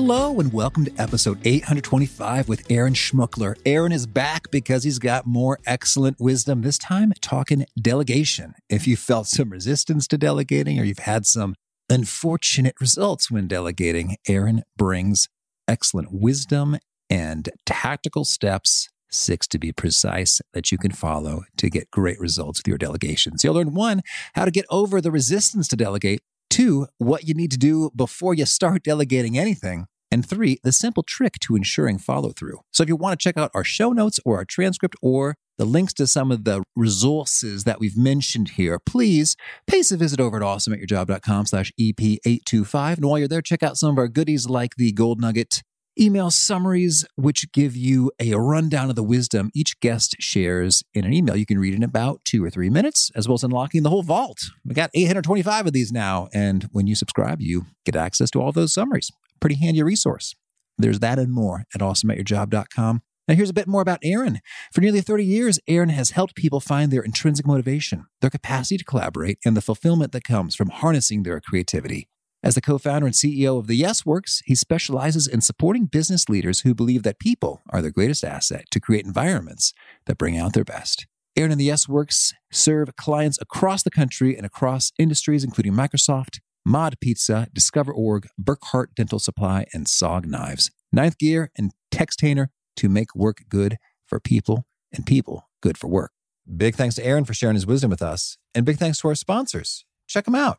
Hello and welcome to episode 825 with Aaron Schmookler. Aaron is back because he's got more excellent wisdom, this time talking delegation. If you felt some resistance to delegating or you've had some unfortunate results when delegating, Aaron brings excellent wisdom and tactical steps, six to be precise, that you can follow to get great results with your delegations. You'll learn one, how to get over the resistance to delegate. Two, what you need to do before you start delegating anything. And three, the simple trick to ensuring follow through. So if you want to check out our show notes or our transcript or the links to some of the resources that we've mentioned here, please pay a visit over at awesomeatyourjob.com slash EP825. And while you're there, check out some of our goodies like the Gold Nugget email summaries, which give you a rundown of the wisdom each guest shares in an email. You can read in about two or three minutes, as well as unlocking the whole vault. We got 825 of these now. And when you subscribe, you get access to all those summaries. Pretty handy resource. There's that and more at awesomeatyourjob.com. Now, here's a bit more about Aaron. For nearly 30 years, Aaron has helped people find their intrinsic motivation, their capacity to collaborate, and the fulfillment that comes from harnessing their creativity. As the co founder and CEO of the Yes Works, he specializes in supporting business leaders who believe that people are their greatest asset to create environments that bring out their best. Aaron and the Yes Works serve clients across the country and across industries, including Microsoft, Mod Pizza, DiscoverOrg, Burkhart Dental Supply, and SOG Knives. Ninth Gear and Textainer to make work good for people and people good for work. Big thanks to Aaron for sharing his wisdom with us, and big thanks to our sponsors. Check them out.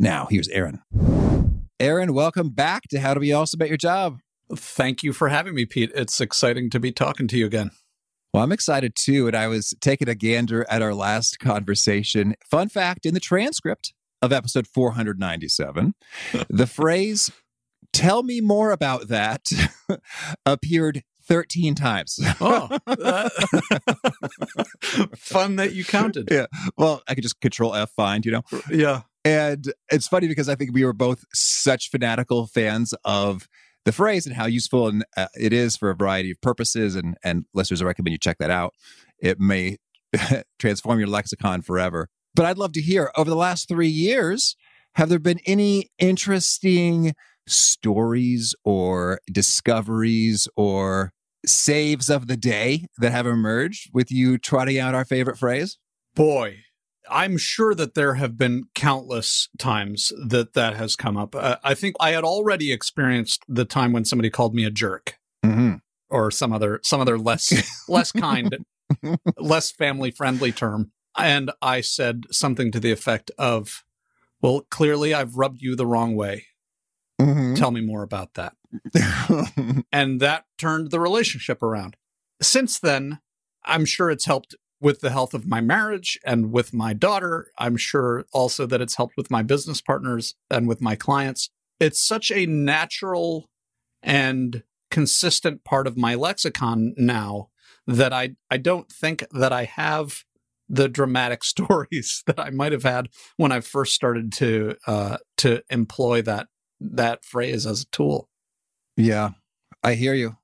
Now, here's Aaron. Aaron, welcome back to How to Be Awesome at Your Job. Thank you for having me, Pete. It's exciting to be talking to you again. Well, I'm excited too. And I was taking a gander at our last conversation. Fun fact in the transcript of episode 497, the phrase, tell me more about that, appeared 13 times. oh, fun that you counted. Yeah. Well, I could just control F find, you know? Yeah. And it's funny because I think we were both such fanatical fans of the phrase and how useful and, uh, it is for a variety of purposes. And, and listeners, I recommend you check that out. It may transform your lexicon forever. But I'd love to hear over the last three years, have there been any interesting stories or discoveries or saves of the day that have emerged with you trotting out our favorite phrase? Boy, I'm sure that there have been countless times that that has come up. Uh, I think I had already experienced the time when somebody called me a jerk Mm-hmm. or some other some other less less kind, less family friendly term, and I said something to the effect of, "Well, clearly I've rubbed you the wrong way. Mm-hmm. Tell me more about that." and that turned the relationship around. Since then, I'm sure it's helped with the health of my marriage and with my daughter. I'm sure also that it's helped with my business partners and with my clients. It's such a natural and consistent part of my lexicon now that I I don't think that I have the dramatic stories that I might have had when I first started to uh, to employ that that phrase as a tool. Yeah, I hear you.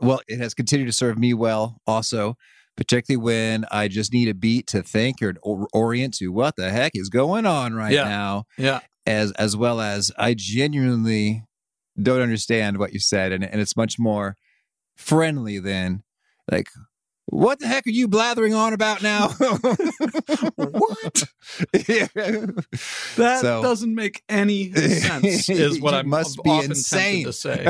Well, it has continued to serve me well also, particularly when I just need a beat to think or, or orient to what the heck is going on right Yeah. now. Yeah. as as well as I genuinely don't understand what you said, and and it's much more friendly than like what the heck are you blathering on about now? what? yeah. That so, doesn't make any sense. Is what I must be insane to say.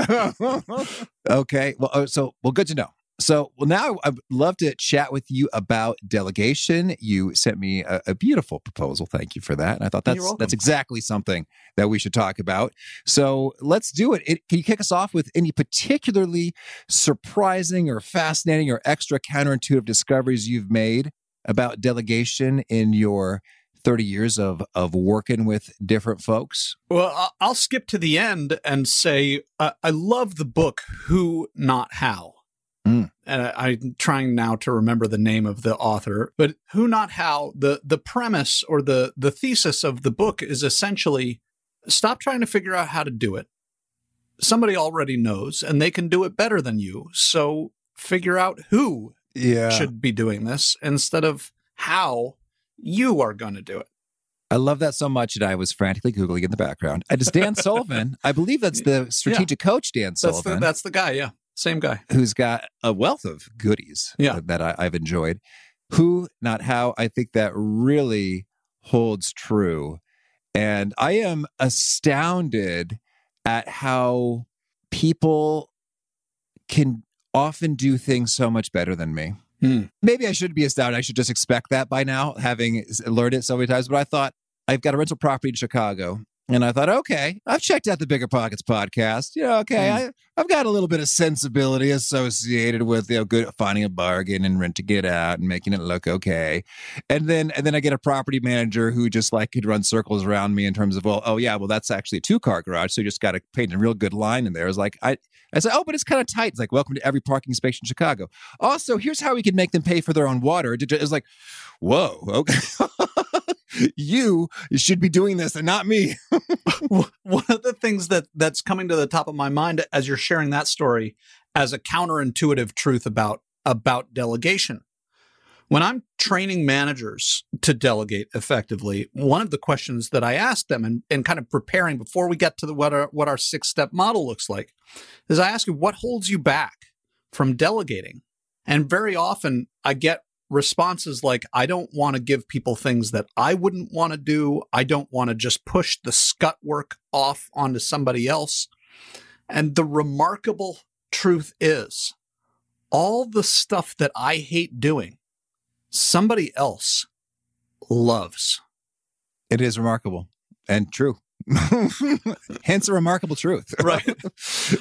okay, well, uh, so well, good to know. So, well, now I'd love to chat with you about delegation. You sent me a, a beautiful proposal. Thank you for that. And I thought that's that's exactly something that we should talk about. So, let's do it. it. Can you kick us off with any particularly surprising or fascinating or extra counterintuitive discoveries you've made about delegation in your 30 years of of working with different folks? Well, I'll skip to the end and say uh, I love the book Who Not How Mm. And I, I'm trying now to remember the name of the author, but who not how the the premise or the the thesis of the book is essentially stop trying to figure out how to do it. Somebody already knows and they can do it better than you. So figure out who yeah. should be doing this instead of how you are going to do it. I love that so much that I was frantically Googling in the background. It is Dan Sullivan. I believe that's the strategic yeah. coach, Dan Sullivan. That's the, that's the guy, yeah. Same guy. Who's got a wealth of goodies yeah. that I, I've enjoyed. Who, not how, I think that really holds true. And I am astounded at how people can often do things so much better than me. Hmm. Maybe I should be astounded. I should just expect that by now, having learned it so many times. But I thought I've got a rental property in Chicago and I thought, okay, I've checked out the BiggerPockets podcast. You know, okay, mm. I, I've got a little bit of sensibility associated with you know good finding a bargain and renting it out and making it look okay. And then and then I get a property manager who just like could run circles around me in terms of, well, oh yeah, well that's actually a two car garage, so you just got to paint a real good line in there. It's like I I said, oh, but it's kind of tight. It's like welcome to every parking space in Chicago. Also, here's how we can make them pay for their own water. It's like, whoa, okay. you should be doing this and not me. One of the things that that's coming to the top of my mind as you're sharing that story as a counterintuitive truth about about delegation. When I'm training managers to delegate effectively, one of the questions that I ask them and, and kind of preparing before we get to the, what our, what our six step model looks like is I ask you, what holds you back from delegating? And very often I get responses like, I don't want to give people things that I wouldn't want to do. I don't want to just push the scut work off onto somebody else. And the remarkable truth is, all the stuff that I hate doing, somebody else loves. It is remarkable and true. Hence a remarkable truth. right.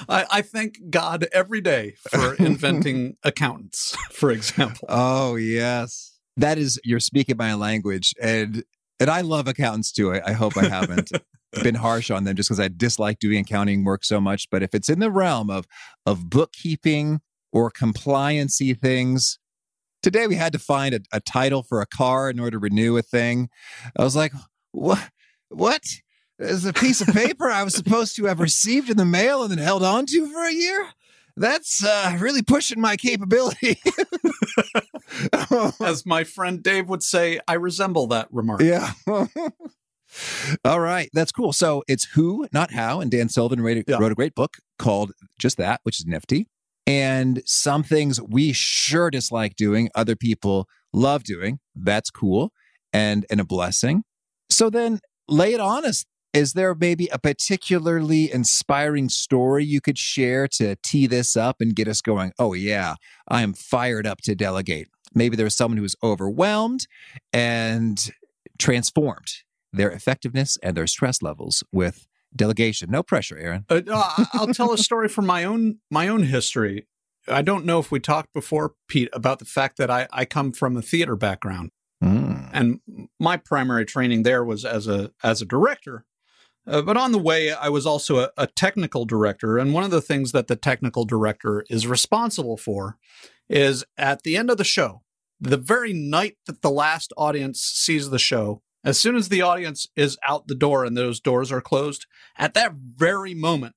I, I, thank God every day for inventing accountants, for example. Oh, yes. That is, you're speaking my language. And and I love accountants too. I, I hope I haven't been harsh on them just because I dislike doing accounting work so much. But if it's in the realm of of bookkeeping or compliancy things, today we had to find a, a title for a car in order to renew a thing. I was like, what? What? Is a piece of paper I was supposed to have received in the mail and then held on to for a year? That's uh, really pushing my capability. As my friend Dave would say, I resemble that remark. Yeah. All right, that's cool. So it's who, not how. And Dan Sullivan wrote, yeah. wrote a great book called just that, which is nifty. And some things we sure dislike doing, other people love doing. That's cool and and a blessing. So then lay it on us is there maybe a particularly inspiring story you could share to tee this up and get us going? Oh, yeah, I am fired up to delegate. Maybe there's someone who is overwhelmed and transformed their effectiveness and their stress levels with delegation. No pressure, Aaron. Uh, I'll tell a story from my own my own history. I don't know if we talked before, Pete, about the fact that I, I come from a theater background. Mm. And my primary training there was as a as a director. Uh, but on the way, I was also a, a technical director. And one of the things that the technical director is responsible for is at the end of the show, the very night that the last audience sees the show, as soon as the audience is out the door and those doors are closed, at that very moment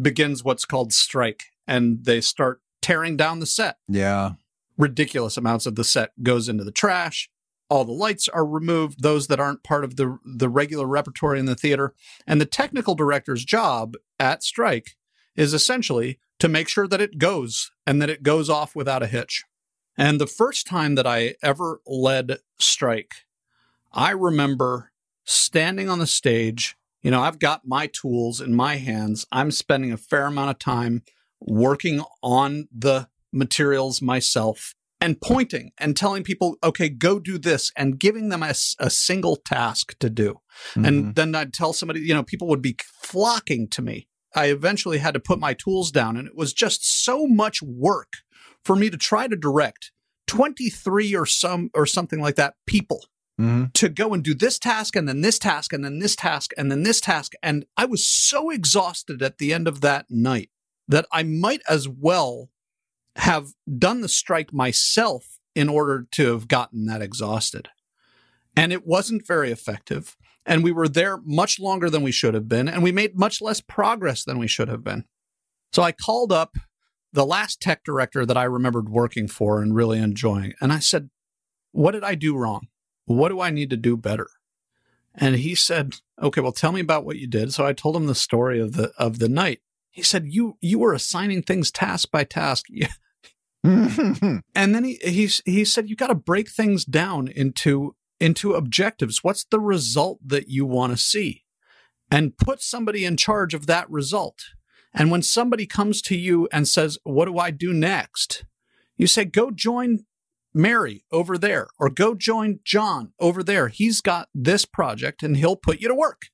begins what's called strike. And they start tearing down the set. Yeah. Ridiculous amounts of the set goes into the trash. all the lights are removed, those that aren't part of the the regular repertory in the theater. And the technical director's job at Strike is essentially to make sure that it goes and that it goes off without a hitch. And the first time that I ever led Strike, I remember standing on the stage. You know, I've got my tools in my hands. I'm spending a fair amount of time working on the materials myself and pointing and telling people, okay, go do this and giving them a, a single task to do. Mm-hmm. And then I'd tell somebody, you know, people would be flocking to me. I eventually had to put my tools down and it was just so much work for me to try to direct 23 or some or something like that people mm-hmm. to go and do this task and then this task and then this task and then this task. And I was so exhausted at the end of that night that I might as well have done the strike myself in order to have gotten that exhausted. And it wasn't very effective. And we were there much longer than we should have been. And we made much less progress than we should have been. So I called up the last tech director that I remembered working for and really enjoying. And I said, What did I do wrong? What do I need to do better? And he said, Okay, well, tell me about what you did. So I told him the story of the of the night. He said, "You you were assigning things task by task. and then he he he said you got to break things down into into objectives. What's the result that you want to see? And put somebody in charge of that result. And when somebody comes to you and says, "What do I do next?" You say, "Go join Mary over there or go join John over there. He's got this project and he'll put you to work."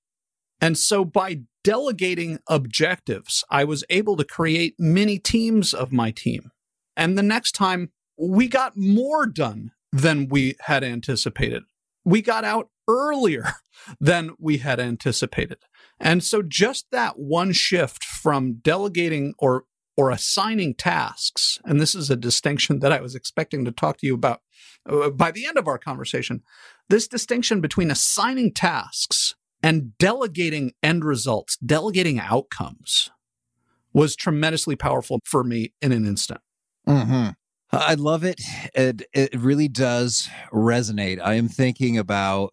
And so by delegating objectives, I was able to create many teams of my team and the next time we got more done than we had anticipated. We got out earlier than we had anticipated. And so just that one shift from delegating or or assigning tasks, and this is a distinction that I was expecting to talk to you about uh, by the end of our conversation, this distinction between assigning tasks and delegating end results, delegating outcomes was tremendously powerful for me in an instant. Mm-hmm. I love it. It it really does resonate. I am thinking about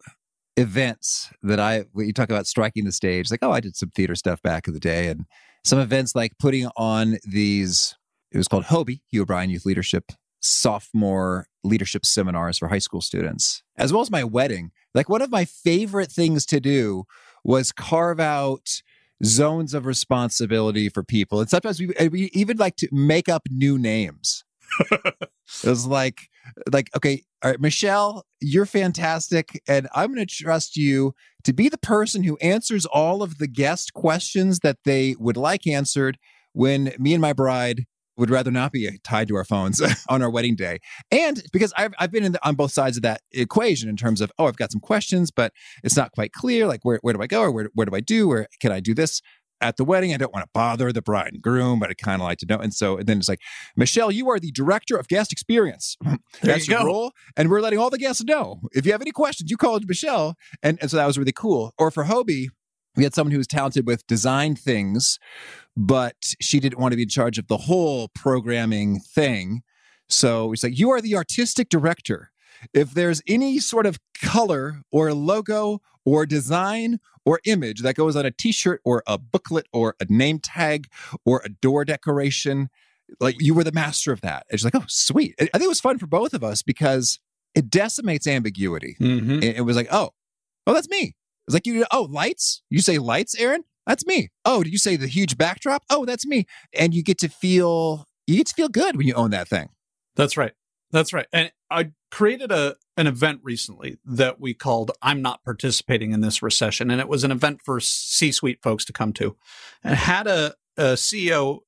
events that I when you talk about striking the stage, like oh, I did some theater stuff back in the day, and some events like putting on these. It was called HOBY, Hugh O'Brian Youth Leadership sophomore leadership seminars for high school students, as well as my wedding. Like one of my favorite things to do was carve out zones of responsibility for people. And sometimes we, we even like to make up new names. it was like, like, okay, all right, Michelle, you're fantastic. And I'm going to trust you to be the person who answers all of the guest questions that they would like answered when me and my bride would rather not be tied to our phones on our wedding day. And because I've, I've been the, on both sides of that equation in terms of, oh, I've got some questions, but it's not quite clear. Like, where, where do I go or where, where do I do? Or can I do this? At the wedding, I don't want to bother the bride and groom, but I kind of like to know. And so and then it's like, Michelle, you are the director of guest experience. That's your role. And we're letting all the guests know. If you have any questions, you call Michelle. And, and so that was really cool. Or for HOBY, we had someone who was talented with design things, but she didn't want to be in charge of the whole programming thing. So it's like, you are the artistic director. If there's any sort of color or logo or design or image that goes on a t shirt or a booklet or a name tag or a door decoration, like you were the master of that. It's like, oh, sweet. I think it was fun for both of us because it decimates ambiguity. Mm-hmm. It was like, oh, oh, that's me. It's like you, oh, lights? You say lights, Aaron? That's me. Oh, did you say the huge backdrop? Oh, that's me. And you get to feel, you get to feel good when you own that thing. That's right. That's right. And I created a an event recently that we called I'm not participating in this recession and it was an event for C-suite folks to come to. And had a, a CEO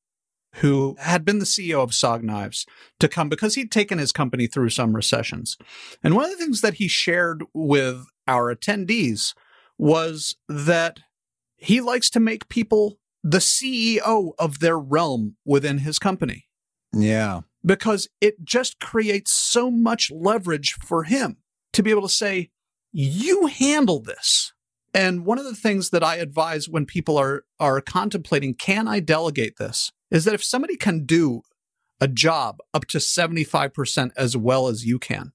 who had been the CEO of SOG Knives to come because he'd taken his company through some recessions. And one of the things that he shared with our attendees was that he likes to make people the CEO of their realm within his company. Yeah. Because it just creates so much leverage for him to be able to say, you handle this. And one of the things that I advise when people are, are contemplating, can I delegate this? Is that if somebody can do a job up to 75% as well as you can,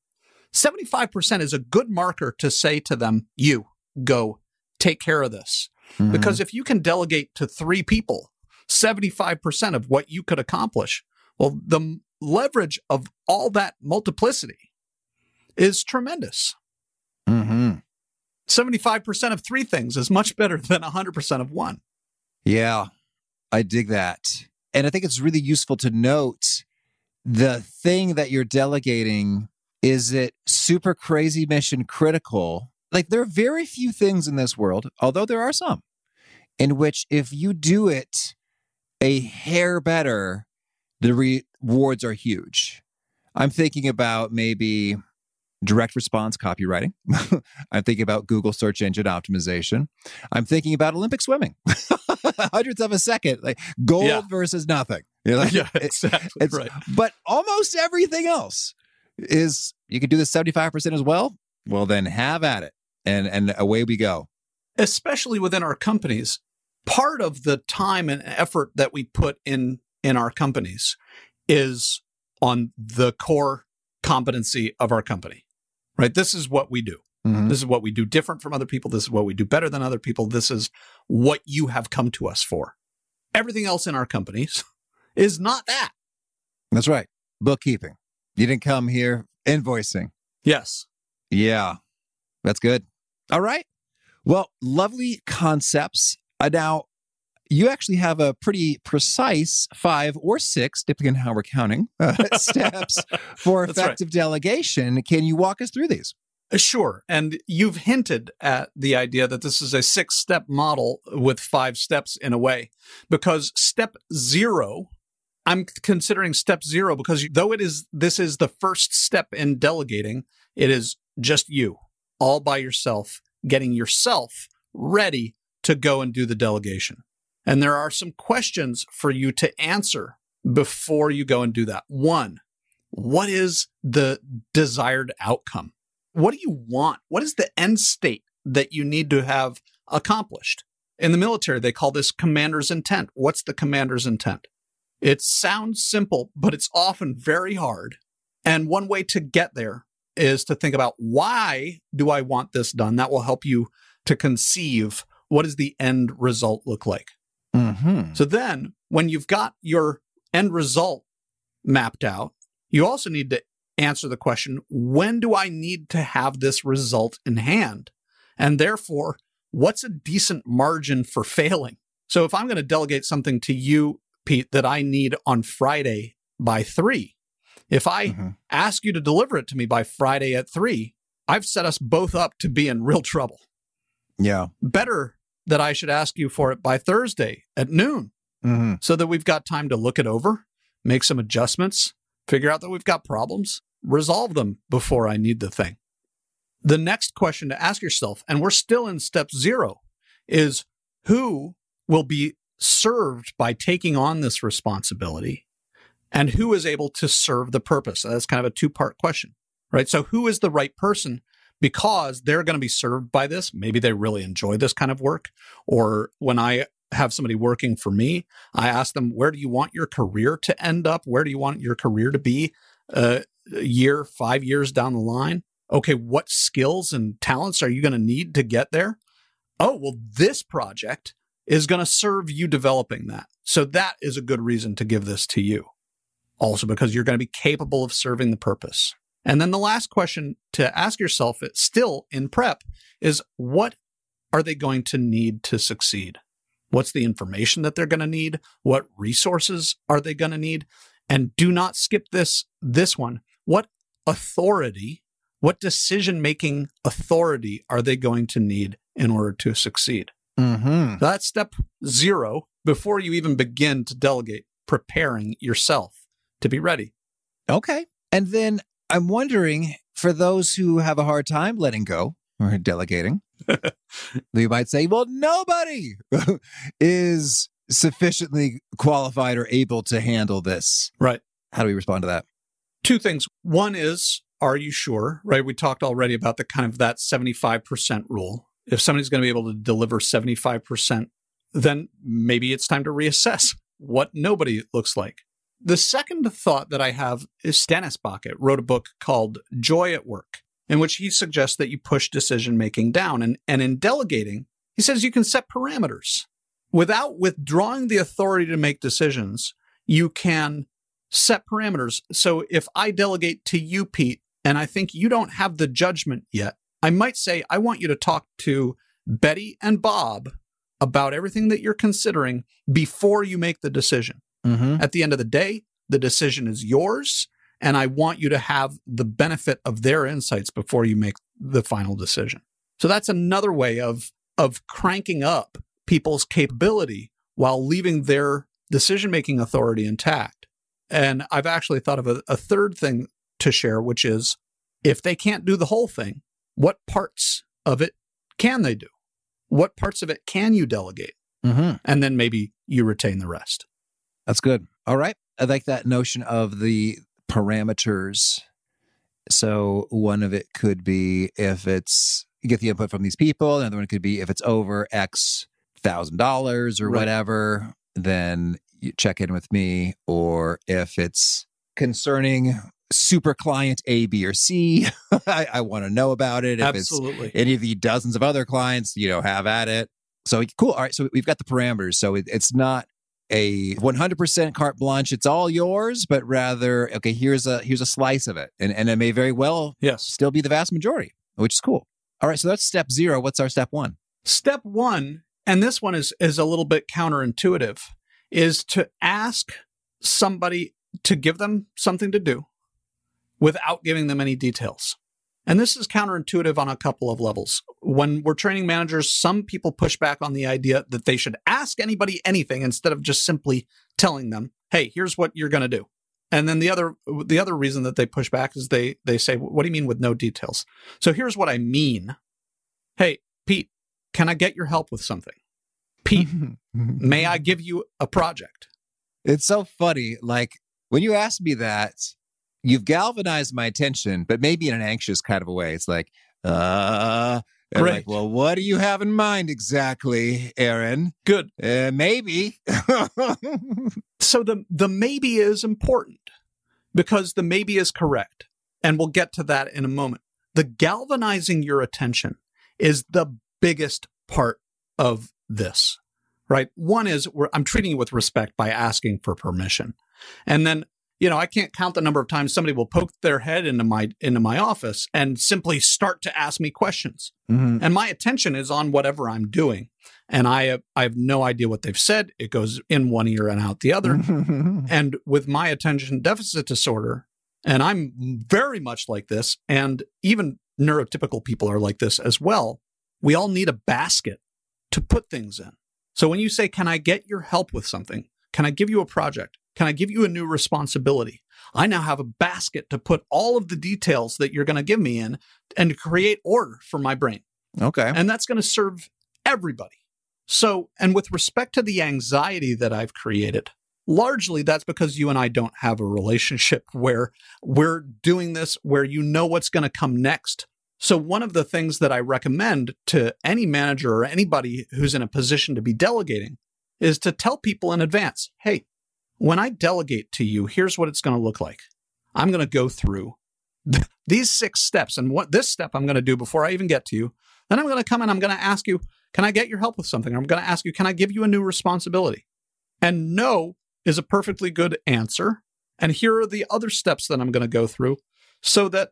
75% is a good marker to say to them, you go take care of this. Mhm. Because if you can delegate to three people 75% of what you could accomplish, well, the leverage of all that multiplicity is tremendous. Mhm. 75% of three things is much better than 100% of one. Yeah, I dig that. And I think it's really useful to note the thing that you're delegating is it super crazy mission critical? Like there are very few things in this world, although there are some, in which if you do it a hair better, the rewards are huge. I'm thinking about maybe direct response copywriting. I'm thinking about Google search engine optimization. I'm thinking about Olympic swimming. Hundredths of a second, like gold Yeah. versus nothing. You know, like, yeah, exactly. it's- right. But almost everything else is you can do the 75% as well. Well, then have at it. And and away we go. especially within our companies, part of the time and effort that we put in in our companies is on the core competency of our company. Right? This is what we do. Mhm. This is what we do different from other people. This is what we do better than other people. This is what you have come to us for. Everything else in our companies is not that. That's right. Bookkeeping. You didn't come here invoicing. Yes. Yeah, that's good. All right. Well, lovely concepts. Uh, now, you actually have a pretty precise five or six, depending on how we're counting, uh, steps for That's right. effective delegation. Can you walk us through these? Uh, Sure. And you've hinted at the idea that this is a six step model with five steps in a way, because step zero, I'm considering step zero because though it is, this is the first step in delegating, it is just you all by yourself, getting yourself ready to go and do the delegation. And there are some questions for you to answer before you go and do that. One, what is the desired outcome? What do you want? What is the end state that you need to have accomplished? In the military, they call this commander's intent. What's the commander's intent? It sounds simple, but it's often very hard. And one way to get there is to think about why do I want this done? That will help you to conceive what does the end result look like. Mm-hmm. So then, when you've got your end result mapped out, you also need to answer the question when do I need to have this result in hand? And therefore, what's a decent margin for failing? So if I'm going to delegate something to you, Pete, that I need on Friday by three, if I Mhm. ask you to deliver it to me by Friday at three, I've set us both up to be in real trouble. Yeah. Better that I should ask you for it by Thursday at noon Mm-hmm. so that we've got time to look it over, make some adjustments, figure out that we've got problems, resolve them before I need the thing. The next question to ask yourself, and we're still in step zero, is who will be served by taking on this responsibility and who is able to serve the purpose? That's kind of a two part question, right? So, who is the right person because they're going to be served by this? Maybe they really enjoy this kind of work. Or when I have somebody working for me, I ask them, where do you want your career to end up? Where do you want your career to be uh, a year, five years down the line? Okay, what skills and talents are you going to need to get there? Oh, well, this project is going to serve you developing that. So that is a good reason to give this to you. Also, because you're going to be capable of serving the purpose. And then the last question to ask yourself, still in prep, is what are they going to need to succeed? What's the information that they're going to need? What resources are they going to need? And do not skip this this one. What authority, what decision making authority are they going to need in order to succeed? Mm-hmm. So that's step zero before you even begin to delegate, preparing yourself to be ready. Okay. And then I'm wondering for those who have a hard time letting go or delegating, you might say, well, nobody is sufficiently qualified or able to handle this. Right. How do we respond to that? Two things. One is, are you sure? Right. We talked already about the kind of that 75% rule. If somebody's going to be able to deliver 75%, then maybe it's time to reassess what nobody looks like. The second thought that I have is Dennis Bakke wrote a book called Joy at Work. in which he suggests that you push decision making down. And, and in delegating, he says you can set parameters. Without withdrawing the authority to make decisions, you can set parameters. So if I delegate to you, Pete, and I think you don't have the judgment yet, I might say, I want you to talk to Betty and Bob about everything that you're considering before you make the decision. Mm-hmm. At the end of the day, the decision is yours. And I want you to have the benefit of their insights before you make the final decision. So that's another way of, of cranking up people's capability while leaving their decision making authority intact. And I've actually thought of a, a third thing to share, which is if they can't do the whole thing, what parts of it can they do? What parts of it can you delegate? Mm-hmm. And then maybe you retain the rest. That's good. All right. I like that notion of the parameters. So one of it could be if it's you get the input from these people. Another one could be if it's over X thousand dollars or Right. whatever, then you check in with me. Or if it's concerning super client A, B, or C, I, I want to know about it. If Absolutely. it's any of the dozens of other clients, you know, have at it. So cool. All right. So we've got the parameters. So it, it's not a 100% carte blanche. It's all yours, but rather, okay, here's a here's a slice of it, and and it may very well yes. still be the vast majority, which is cool. All right. So that's step zero. What's our step one? Step one, and this one is, is a little bit counterintuitive, is to ask somebody to give them something to do without giving them any details. And this is counterintuitive on a couple of levels. When we're training managers, some people push back on the idea that they should ask anybody anything instead of just simply telling them, "Hey, here's what you're going to do." And then the other the other reason that they push back is they they say, "What do you mean with no details?" So here's what I mean. Hey, Pete, can I get your help with something? Pete, may I give you a project? It's so funny. Like when you ask me that, you've galvanized my attention, but maybe in an anxious kind of a way. It's like, uh, and Great. like, well, what do you have in mind exactly, Aaron? Good. Uh, maybe. So the the maybe is important because the maybe is correct. And we'll get to that in a moment. The galvanizing your attention is the biggest part of this. Right? One is I'm treating you with respect by asking for permission. And then you know, I can't count the number of times somebody will poke their head into my into my office and simply start to ask me questions. Mhm. And my attention is on whatever I'm doing. And I I have no idea what they've said. It goes in one ear and out the other. And with my attention deficit disorder, and I'm very much like this, and even neurotypical people are like this as well, we all need a basket to put things in. So when you say, Can I get your help with something? Can I give you a project? Can I give you a new responsibility? I now have a basket to put all of the details that you're going to give me in and to create order for my brain. okay. And that's going to serve everybody. So, and with respect to the anxiety that I've created, largely that's because you and I don't have a relationship where we're doing this, where you know what's going to come next. So, one of the things that I recommend to any manager or anybody who's in a position to be delegating is to tell people in advance hey, when I delegate to you, here's what it's going to look like. I'm going to go through these six steps. And what this step I'm going to do before I even get to you, then I'm going to come and I'm going to ask you, can I get your help with something? I'm going to ask you, can I give you a new responsibility? And no is a perfectly good answer. And here are the other steps that I'm going to go through so that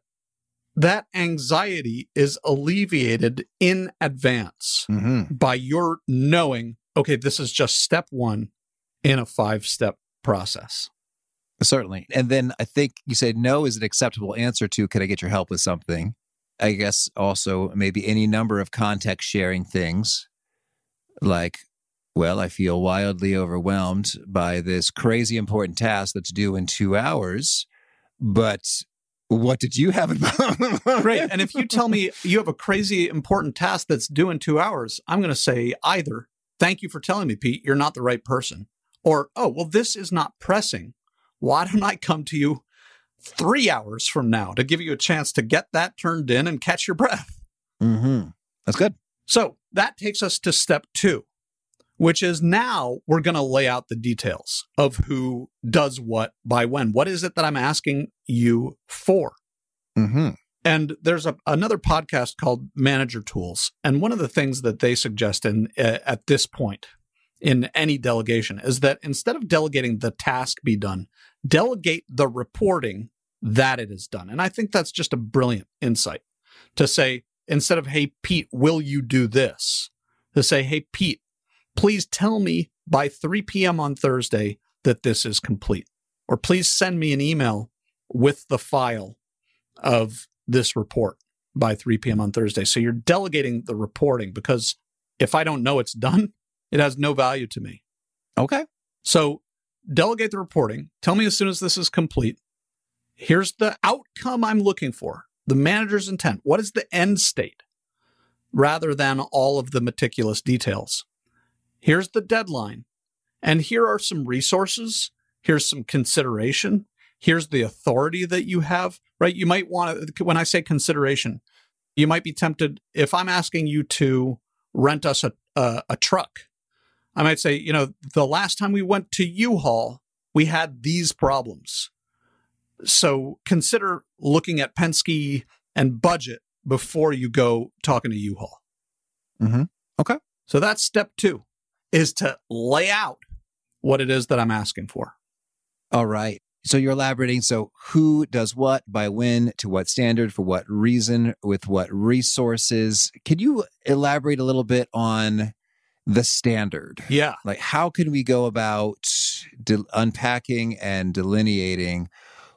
that anxiety is alleviated in advance hmm by your knowing, okay, this is just step one in a five step process. Certainly. And then I think you said no is an acceptable answer to can I get your help with something? I guess also maybe any number of context sharing things like, well, I feel wildly overwhelmed by this crazy important task that's due in two hours, but what did you have in mind? Great. And if you tell me you have a crazy important task that's due in two hours, I'm going to say either, thank you for telling me, Pete, you're not the right person. Or, oh, well, this is not pressing. Why don't I come to you three hours from now to give you a chance to get that turned in and catch your breath? hmm That's good. So that takes us to step two, which is now we're going to lay out the details of who does what by when. What is it that I'm asking you for? hmm And there's a, another podcast called Manager Tools. And one of the things that they suggest in, uh, at this point in any delegation is that instead of delegating the task be done, delegate the reporting that it is done. And I think that's just a brilliant insight to say, instead of, hey, Pete, will you do this? To say, hey, Pete, please tell me by 3 p.m. on Thursday that this is complete. Or please send me an email with the file of this report by 3 p.m. on Thursday. So you're delegating the reporting because if I don't know it's done, it has no value to me. Okay. So delegate the reporting. Tell me as soon as this is complete. Here's the outcome I'm looking for the manager's intent. What is the end state rather than all of the meticulous details? Here's the deadline. And here are some resources. Here's some consideration. Here's the authority that you have, right? You might want to, when I say consideration, you might be tempted if I'm asking you to rent us a, a, a truck. I might say, you know, the last time we went to U-Haul, we had these problems. So consider looking at Penske and budget before you go talking to U-Haul. Mm-hmm. Okay. So that's step two is to lay out what it is that I'm asking for. All right. So you're elaborating. So who does what, by when, to what standard, for what reason, with what resources? Can you elaborate a little bit on the standard? Yeah. Like how can we go about de- unpacking and delineating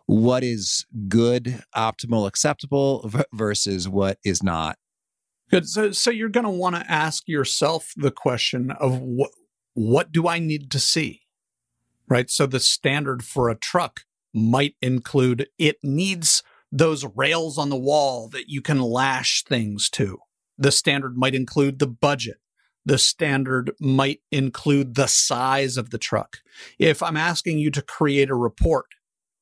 what is good, optimal, acceptable v- versus what is not? Good. So, so you're going to want to ask yourself the question of what what do I need to see? Right. So the standard for a truck might include it needs those rails on the wall that you can lash things to. The standard might include the budget. The standard might include the size of the truck. If I'm asking you to create a report,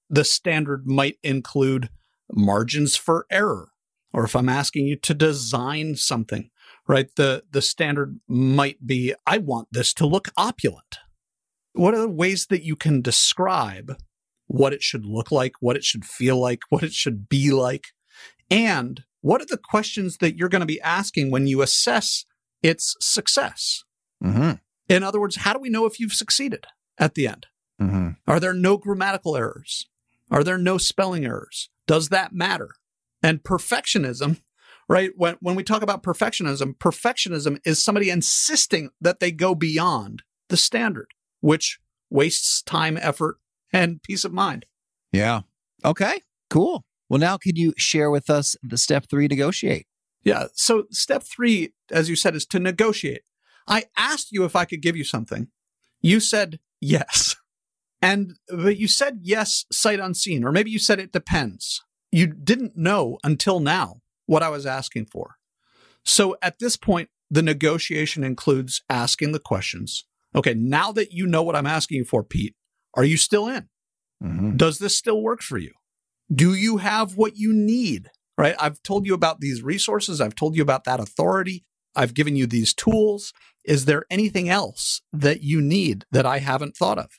the standard might include margins for error. Or if I'm asking you to design something, right? The, the standard might be, I want this to look opulent. What are the ways that you can describe what it should look like, what it should feel like, what it should be like? And what are the questions that you're going to be asking when you assess its success? Mm-hmm. In other words, how do we know if you've succeeded at the end? Mm-hmm. Are there no grammatical errors? Are there no spelling errors? Does that matter? And perfectionism, right? When, when we talk about perfectionism, perfectionism is somebody insisting that they go beyond the standard, which wastes time, effort, and peace of mind. Yeah. Okay. Cool. Well, now can you share with us the step three negotiate? Yeah. So, step three, as you said, is to negotiate. I asked you if I could give you something. You said yes. And but you said yes sight unseen, or maybe you said it depends. You didn't know until now what I was asking for. So at this point, the negotiation includes asking the questions. Okay, now that you know what I'm asking you for, Pete, are you still in? Mm-hmm. Does this still work for you? Do you have what you need? Right? I've told you about these resources. I've told you about that authority. I've given you these tools. Is there anything else that you need that I haven't thought of?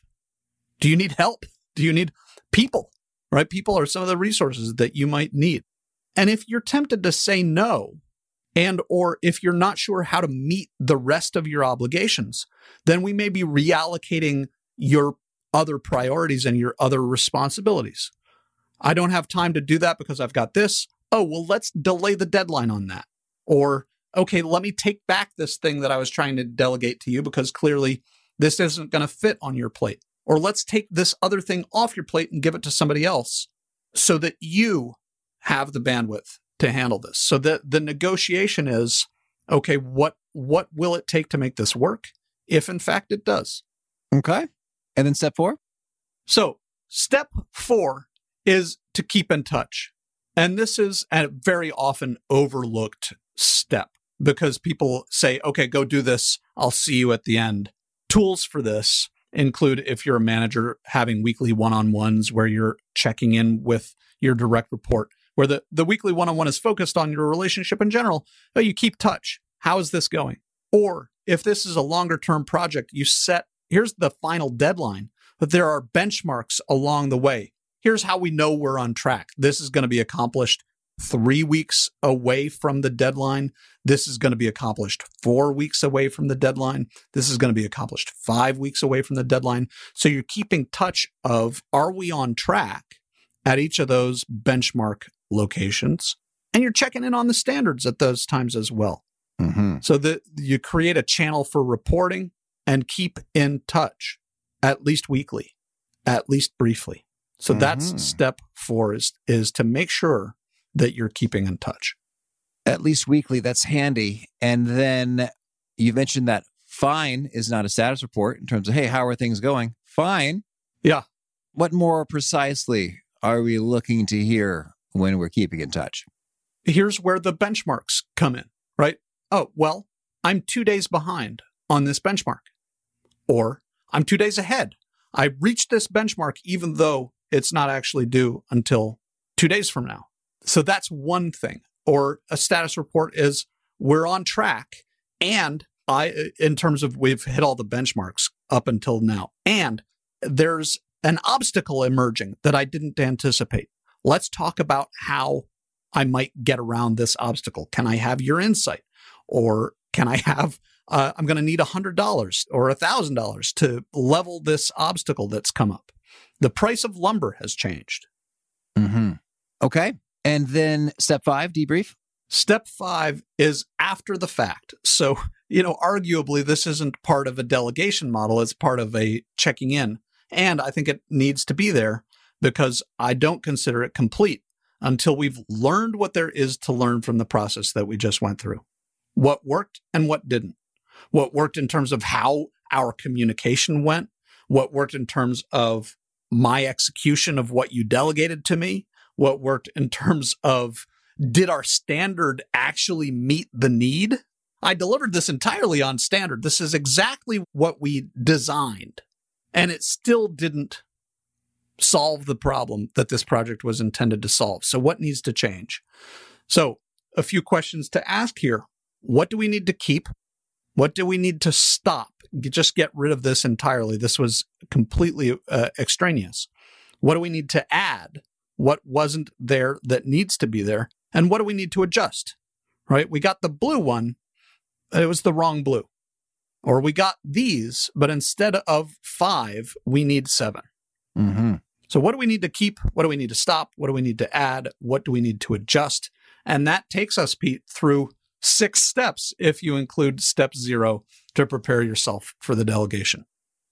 Do you need help? Do you need people? Right? People are some of the resources that you might need. And if you're tempted to say no, and or if you're not sure how to meet the rest of your obligations, then we may be reallocating your other priorities and your other responsibilities. I don't have time to do that because I've got this. Oh, well, let's delay the deadline on that. Or, okay, let me take back this thing that I was trying to delegate to you because clearly this isn't going to fit on your plate. Or let's take this other thing off your plate and give it to somebody else so that you have the bandwidth to handle this. So the the negotiation is okay, what what will it take to make this work if in fact it does? Okay. And then step four? So, step 4 is to keep in touch. And this is a very often overlooked step because people say, okay, go do this. I'll see you at the end. Tools for this include if you're a manager having weekly one-on-ones where you're checking in with your direct report where the, the weekly one-on-one is focused on your relationship in general but you keep touch. How is this going? Or if this is a longer term project you set here's the final deadline but there are benchmarks along the way. Here's how we know we're on track. This is going to be accomplished three weeks away from the deadline. This is going to be accomplished four weeks away from the deadline. This is going to be accomplished five weeks away from the deadline. So you're keeping touch of are we on track at each of those benchmark locations? And you're checking in on the standards at those times as well. Mm-hmm. So that you create a channel for reporting and keep in touch at least weekly, at least briefly. So mm-hmm. that's step four is, is to make sure that you're keeping in touch. At least weekly, that's handy. And then you mentioned that fine is not a status report in terms of, hey, how are things going? Fine. Yeah. What more precisely are we looking to hear when we're keeping in touch? Here's where the benchmarks come in, right? Oh, well, I'm two days behind on this benchmark. Or I'm two days ahead. I reached this benchmark even though it's not actually due until two days from now. So that's one thing. Or a status report is we're on track. And I, in terms of we've hit all the benchmarks up until now. And there's an obstacle emerging that I didn't anticipate. Let's talk about how I might get around this obstacle. Can I have your insight? Or can I have, uh, I'm going to need $100 or $1,000 to level this obstacle that's come up. The price of lumber has changed. Mm-hmm. Okay. And then step five, debrief. Step five is after the fact. So, you know, arguably, this isn't part of a delegation model, it's part of a checking in. And I think it needs to be there because I don't consider it complete until we've learned what there is to learn from the process that we just went through. What worked and what didn't. What worked in terms of how our communication went, what worked in terms of my execution of what you delegated to me, what worked in terms of did our standard actually meet the need? I delivered this entirely on standard. This is exactly what we designed. And it still didn't solve the problem that this project was intended to solve. So, what needs to change? So, a few questions to ask here. What do we need to keep? What do we need to stop? Just get rid of this entirely. This was completely uh, extraneous. What do we need to add? What wasn't there that needs to be there, and what do we need to adjust? Right? We got the blue one, it was the wrong blue. Or we got these, but instead of five, we need 7 mm-hmm. So, what do we need to keep? What do we need to stop? What do we need to add? What do we need to adjust? And that takes us, Pete, through six steps if you include step zero to prepare yourself for the delegation.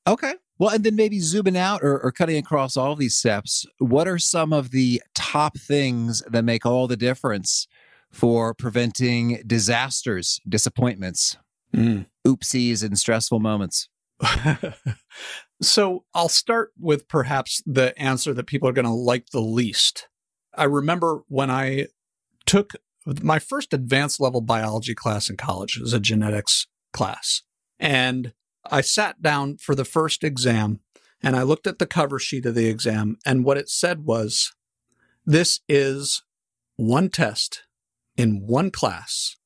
Okay. Well, and then maybe zooming out or, or, cutting across all these steps, what are some of the top things that make all the difference for preventing disasters, disappointments, mm. oopsies, and stressful moments? so I'll start with perhaps the answer that people are going to like the least. I remember when I took my first advanced level biology class in college, it was a genetics class. And I sat down for the first exam and I looked at the cover sheet of the exam, and what it said was this is one test in one class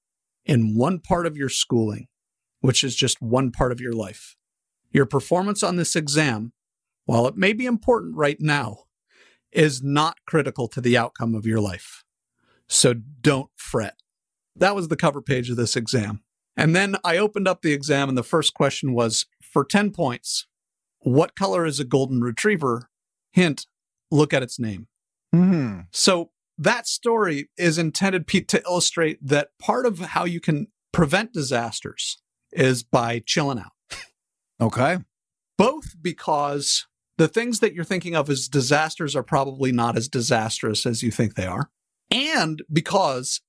in one part of your schooling, which is just one part of your life. Your performance on this exam, while it may be important right now, is not critical to the outcome of your life. So don't fret. That was the cover page of this exam. And then I opened up the exam, and the first question was for 10 points, what color is a golden retriever? Hint, look at its name. Mm-hmm. So that story is intended Pete, to illustrate that part of how you can prevent disasters is by chilling out. Okay. Both because the things that you're thinking of as disasters are probably not as disastrous as you think they are, and because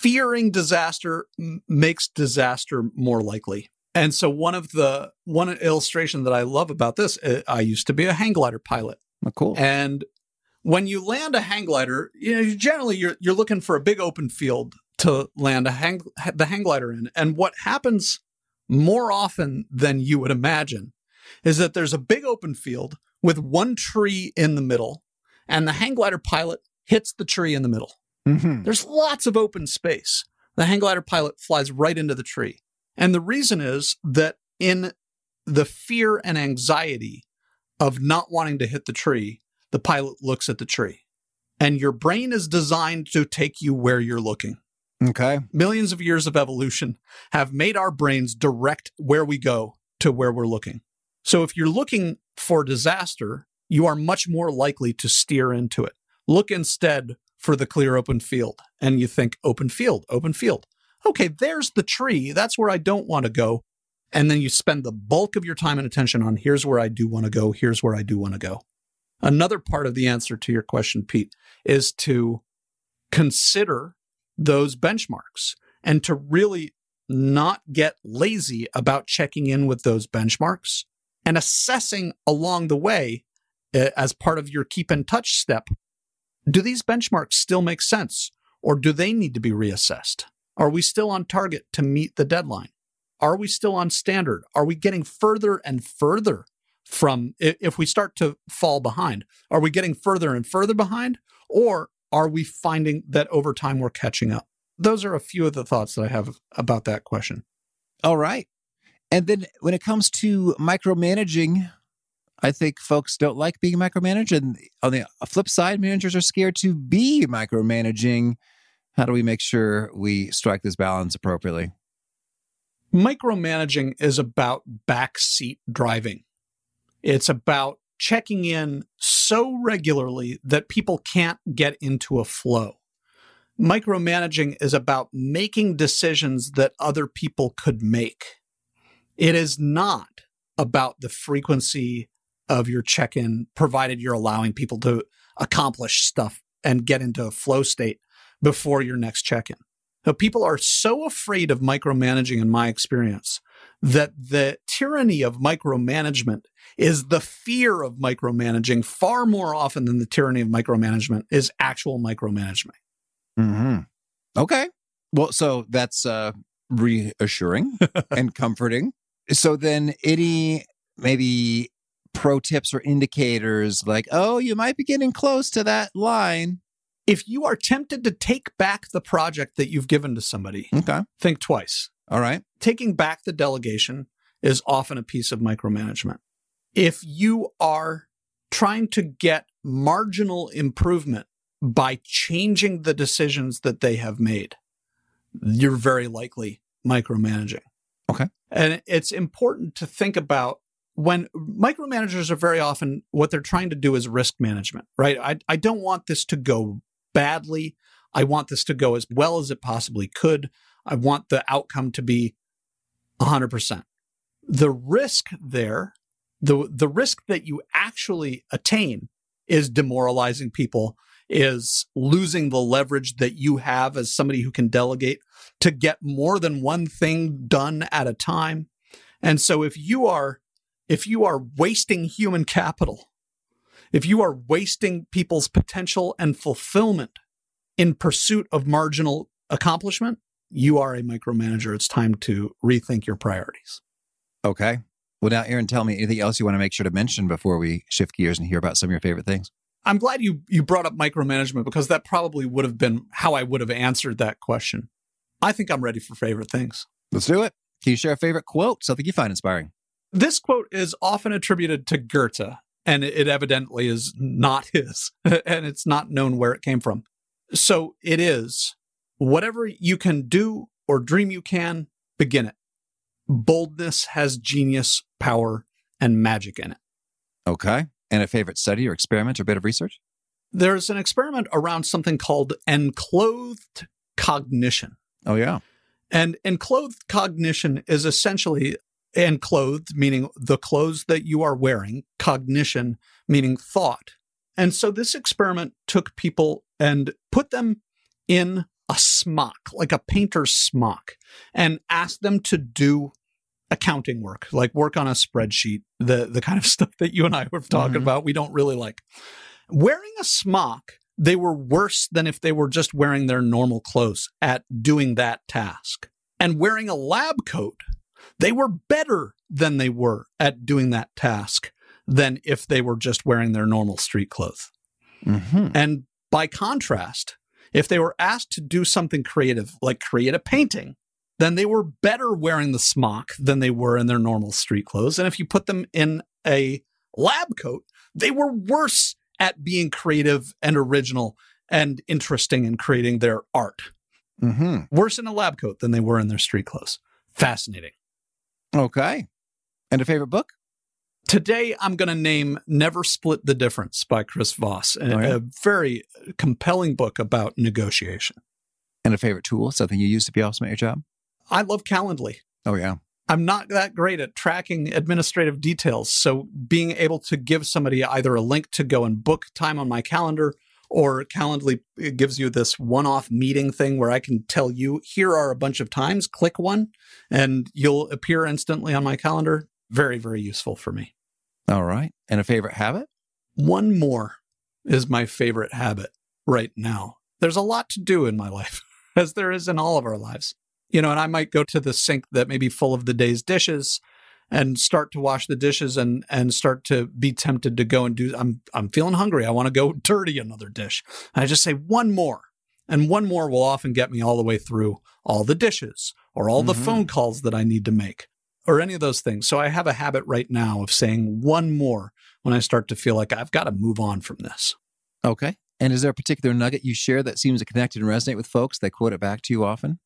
fearing disaster m- makes disaster more likely. And so one of the one illustration that I love about this, uh, I used to be a hang glider pilot. Oh, cool. And when you land a hang glider, you know, generally you're you're looking for a big open field to land a hang the hang glider in. And what happens more often than you would imagine is that there's a big open field with one tree in the middle, and the hang glider pilot hits the tree in the middle. Mm-hmm. There's lots of open space. The hang glider pilot flies right into the tree. And the reason is that in the fear and anxiety of not wanting to hit the tree, the pilot looks at the tree. and your brain is designed to take you where you're looking. Okay. Millions of years of evolution have made our brains direct where we go to where we're looking. So if you're looking for disaster, you are much more likely to steer into it. Look instead for the clear open field. And you think, open field, open field. Okay, there's the tree. That's where I don't want to go. And then you spend the bulk of your time and attention on here's where I do want to go, here's where I do want to go. Another part of the answer to your question, Pete, is to consider those benchmarks and to really not get lazy about checking in with those benchmarks and assessing along the way uh, as part of your keep in touch step. Do these benchmarks still make sense or do they need to be reassessed? Are we still on target to meet the deadline? Are we still on standard? Are we getting further and further from if we start to fall behind? Are we getting further and further behind? Or are we finding that over time we're catching up? Those are a few of the thoughts that I have about that question. All right. And then when it comes to micromanaging, I think folks don't like being micromanaged. And on the flip side, managers are scared to be micromanaging. How do we make sure we strike this balance appropriately? Micromanaging is about backseat driving. It's about checking in so regularly that people can't get into a flow. Micromanaging is about making decisions that other people could make. It is not about the frequency of your check in, provided you're allowing people to accomplish stuff and get into a flow state before your next check in. So people are so afraid of micromanaging, in my experience, that the tyranny of micromanagement is the fear of micromanaging far more often than the tyranny of micromanagement is actual micromanagement. Mm-hmm. Okay. Well, so that's uh, reassuring and comforting. So then, any maybe pro tips or indicators like, oh, you might be getting close to that line. If you are tempted to take back the project that you've given to somebody, okay. think twice. All right. Taking back the delegation is often a piece of micromanagement. If you are trying to get marginal improvement by changing the decisions that they have made, you're very likely micromanaging. Okay. And it's important to think about when micromanagers are very often what they're trying to do is risk management, right? I, I don't want this to go badly. I want this to go as well as it possibly could. I want the outcome to be 100%. The risk there, the, the risk that you actually attain is demoralizing people, is losing the leverage that you have as somebody who can delegate to get more than one thing done at a time. And so if you are if you are wasting human capital, if you are wasting people's potential and fulfillment in pursuit of marginal accomplishment, you are a micromanager. It's time to rethink your priorities. Okay. Well, now, Aaron, tell me anything else you want to make sure to mention before we shift gears and hear about some of your favorite things. I'm glad you you brought up micromanagement because that probably would have been how I would have answered that question. I think I'm ready for favorite things. Let's do it. Can you share a favorite quote, something you find inspiring? This quote is often attributed to Goethe, and it evidently is not his, and it's not known where it came from. So it is whatever you can do or dream you can, begin it. Boldness has genius, power, and magic in it. Okay. And a favorite study or experiment or bit of research? There's an experiment around something called enclothed cognition. Oh, yeah. And enclothed cognition is essentially and clothed, meaning the clothes that you are wearing, cognition, meaning thought. And so this experiment took people and put them in a smock, like a painter's smock, and asked them to do accounting work, like work on a spreadsheet, the, the kind of stuff that you and I were talking mm-hmm. about, we don't really like. Wearing a smock, they were worse than if they were just wearing their normal clothes at doing that task. And wearing a lab coat, they were better than they were at doing that task than if they were just wearing their normal street clothes. Mm-hmm. And by contrast, if they were asked to do something creative, like create a painting, then they were better wearing the smock than they were in their normal street clothes. And if you put them in a lab coat, they were worse at being creative and original and interesting in creating their art. Mm-hmm. Worse in a lab coat than they were in their street clothes. Fascinating. Okay. And a favorite book? Today, I'm going to name Never Split the Difference by Chris Voss, a, a very compelling book about negotiation. And a favorite tool? Something you use to be awesome at your job? I love Calendly. Oh, yeah. I'm not that great at tracking administrative details. So being able to give somebody either a link to go and book time on my calendar or Calendly it gives you this one off meeting thing where I can tell you, here are a bunch of times, click one, and you'll appear instantly on my calendar. Very, very useful for me. All right. And a favorite habit? One more is my favorite habit right now. There's a lot to do in my life, as there is in all of our lives. You know, and I might go to the sink that may be full of the day's dishes and start to wash the dishes and and start to be tempted to go and do I'm I'm feeling hungry. I want to go dirty another dish. And I just say one more. And one more will often get me all the way through all the dishes or all the Mhm. phone calls that I need to make or any of those things. So I have a habit right now of saying one more when I start to feel like I've got to move on from this. Okay. And is there a particular nugget you share that seems to connect and resonate with folks that quote it back to you often?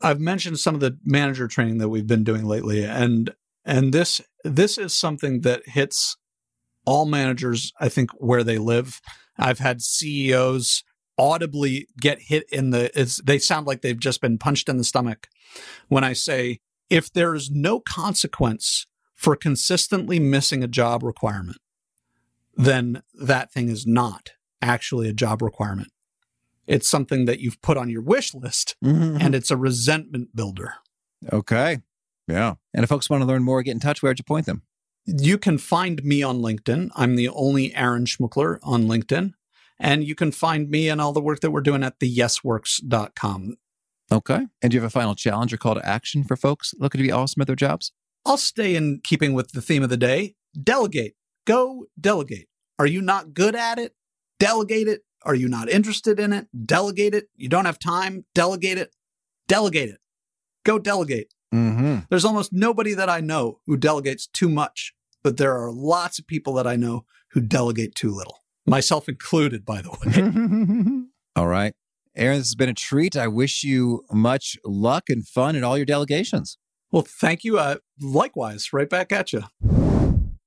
I've mentioned some of the manager training that we've been doing lately and and this this is something that hits all managers I think where they live. I've had CEOs audibly get hit in the it's they sound like they've just been punched in the stomach when I say if there is no consequence for consistently missing a job requirement then that thing is not actually a job requirement. It's something that you've put on your wish list Mm-hmm. and it's a resentment builder. okay. Yeah. And if folks want to learn more, get in touch, where'd you point them? You can find me on LinkedIn. I'm the only Aaron Schmookler on LinkedIn. And you can find me and all the work that we're doing at theyesworks.com. Okay. And do you have a final challenge or call to action for folks looking to be awesome at their jobs? I'll stay in keeping with the theme of the day. Delegate. Go delegate. Are you not good at it? Delegate it. Are you not interested in it? Delegate it. You don't have time? Delegate it. Delegate it. Go delegate. Mm-hmm. There's almost nobody that I know who delegates too much, but there are lots of people that I know who delegate too little, myself included, by the way. all right. Aaron, this has been a treat. I wish you much luck and fun in all your delegations. well, thank you. Uh, likewise, right back at you.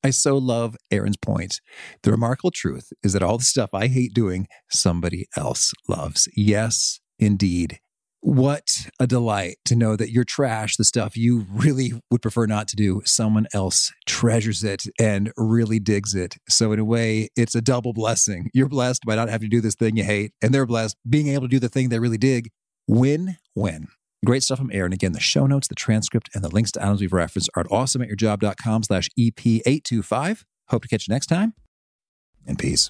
I so love Aaron's point. The remarkable truth is that all the stuff I hate doing, somebody else loves. Yes, indeed. What a delight to know that your trash, the stuff you really would prefer not to do, someone else treasures it and really digs it. So, in a way, it's a double blessing. You're blessed by not having to do this thing you hate, and they're blessed being able to do the thing they really dig. Win win. Great stuff from Aaron. Again, the show notes, the transcript, and the links to items we've referenced are at awesomeatyourjob.com slash EP825. Hope to catch you next time. And peace.